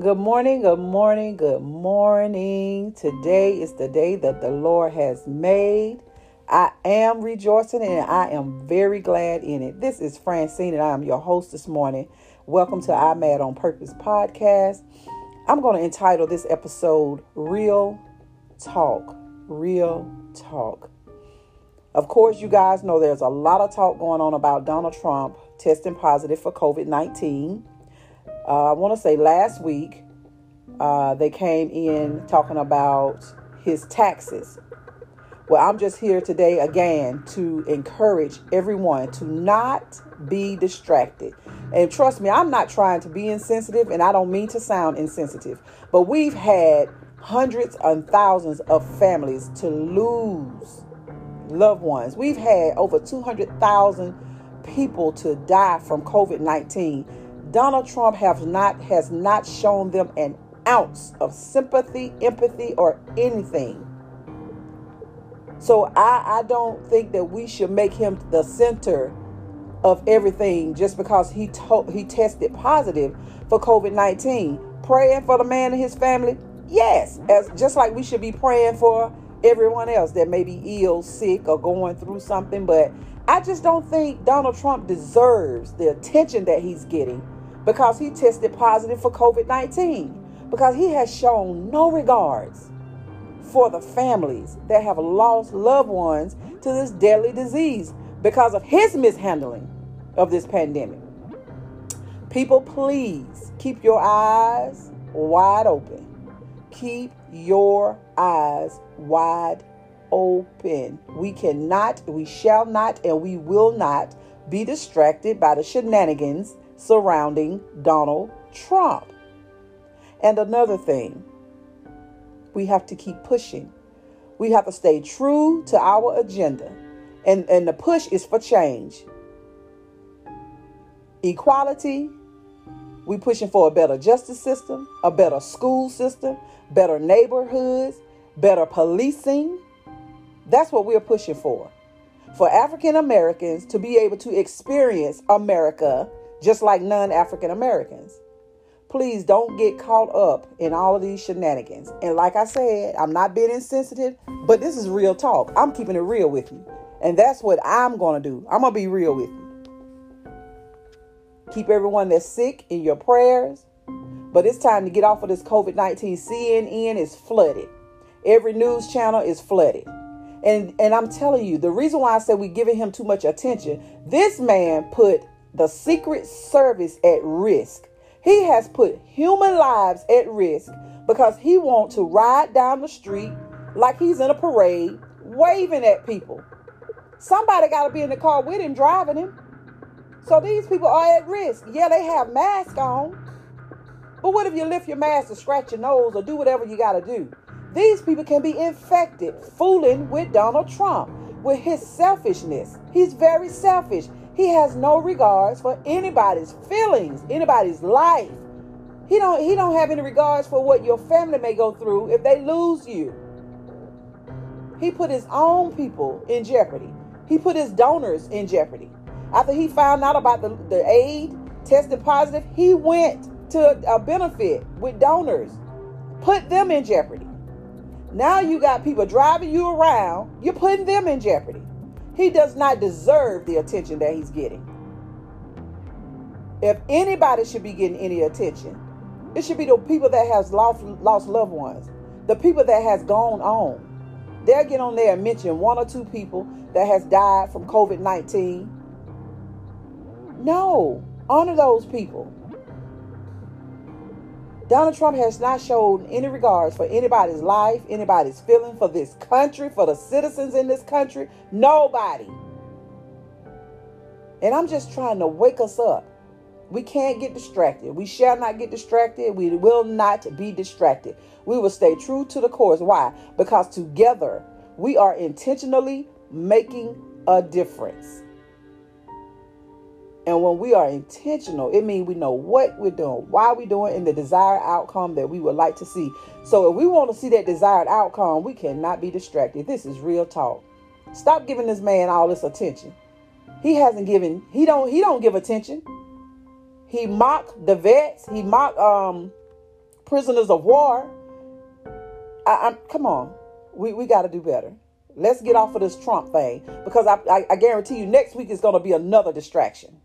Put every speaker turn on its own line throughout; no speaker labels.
Good morning, good morning, good morning. Today is the day that the Lord has made. I am rejoicing and I am very glad in it. This is Francine and I am your host this morning. Welcome to I Mad on Purpose podcast. I'm going to entitle this episode Real Talk. Real Talk. Of course, you guys know there's a lot of talk going on about Donald Trump testing positive for COVID 19. Uh, I want to say last week uh, they came in talking about his taxes. Well, I'm just here today again to encourage everyone to not be distracted. And trust me, I'm not trying to be insensitive and I don't mean to sound insensitive, but we've had hundreds and thousands of families to lose loved ones. We've had over 200,000 people to die from COVID-19. Donald Trump has not has not shown them an ounce of sympathy, empathy, or anything. So I, I don't think that we should make him the center of everything just because he to- he tested positive for COVID-19. Praying for the man and his family, yes, as just like we should be praying for everyone else that may be ill, sick, or going through something. But I just don't think Donald Trump deserves the attention that he's getting because he tested positive for COVID 19, because he has shown no regards for the families that have lost loved ones to this deadly disease because of his mishandling of this pandemic. People, please keep your eyes wide open. Keep your eyes wide open. We cannot, we shall not, and we will not be distracted by the shenanigans surrounding Donald Trump. And another thing, we have to keep pushing. We have to stay true to our agenda. And, and the push is for change. Equality, we pushing for a better justice system, a better school system, better neighborhoods, better policing. That's what we're pushing for. For African Americans to be able to experience America just like non African Americans. Please don't get caught up in all of these shenanigans. And like I said, I'm not being insensitive, but this is real talk. I'm keeping it real with you. And that's what I'm going to do. I'm going to be real with you. Keep everyone that's sick in your prayers. But it's time to get off of this COVID 19. CNN is flooded. Every news channel is flooded. And and I'm telling you, the reason why I said we're giving him too much attention, this man put the Secret Service at risk. He has put human lives at risk because he wants to ride down the street like he's in a parade, waving at people. Somebody got to be in the car with him, driving him. So these people are at risk. Yeah, they have masks on. But what if you lift your mask or scratch your nose or do whatever you got to do? These people can be infected, fooling with Donald Trump, with his selfishness. He's very selfish. He has no regards for anybody's feelings, anybody's life. He don't he don't have any regards for what your family may go through if they lose you. He put his own people in jeopardy. He put his donors in jeopardy. After he found out about the, the aide tested positive, he went to a benefit with donors, put them in jeopardy. Now you got people driving you around, you're putting them in jeopardy. He does not deserve the attention that he's getting. If anybody should be getting any attention, it should be the people that has lost lost loved ones, the people that has gone on. They'll get on there and mention one or two people that has died from COVID-19. No, honor those people. Donald Trump has not shown any regards for anybody's life, anybody's feeling for this country, for the citizens in this country. Nobody. And I'm just trying to wake us up. We can't get distracted. We shall not get distracted. We will not be distracted. We will stay true to the course. Why? Because together we are intentionally making a difference. And when we are intentional, it means we know what we're doing, why we're doing, and the desired outcome that we would like to see. So if we want to see that desired outcome, we cannot be distracted. This is real talk. Stop giving this man all this attention. He hasn't given, he don't, he don't give attention. He mocked the vets, he mocked um prisoners of war. I, I come on, we we got to do better. Let's get off of this Trump thing because I, I, I guarantee you next week is going to be another distraction.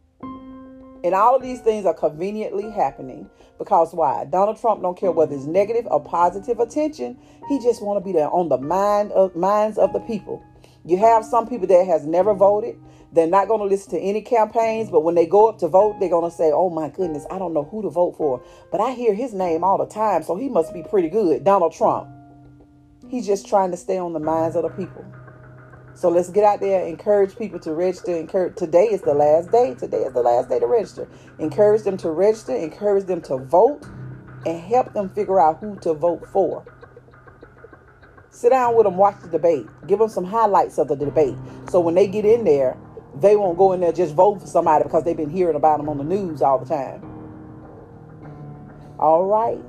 And all of these things are conveniently happening because why? Donald Trump don't care whether it's negative or positive attention. He just want to be there on the mind of minds of the people. You have some people that has never voted. They're not going to listen to any campaigns, but when they go up to vote, they're going to say, "Oh my goodness, I don't know who to vote for, but I hear his name all the time, so he must be pretty good." Donald Trump. He's just trying to stay on the minds of the people. So let's get out there, and encourage people to register. Encourage today is the last day. Today is the last day to register. Encourage them to register, encourage them to vote, and help them figure out who to vote for. Sit down with them, watch the debate. Give them some highlights of the debate. So when they get in there, they won't go in there just vote for somebody because they've been hearing about them on the news all the time. All right.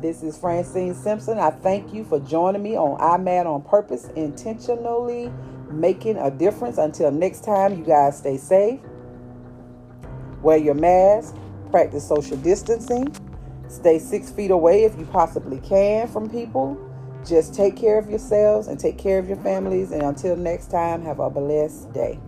This is Francine Simpson. I thank you for joining me on I Mad on Purpose, intentionally making a difference. Until next time, you guys stay safe. Wear your mask, practice social distancing, stay six feet away if you possibly can from people. Just take care of yourselves and take care of your families. And until next time, have a blessed day.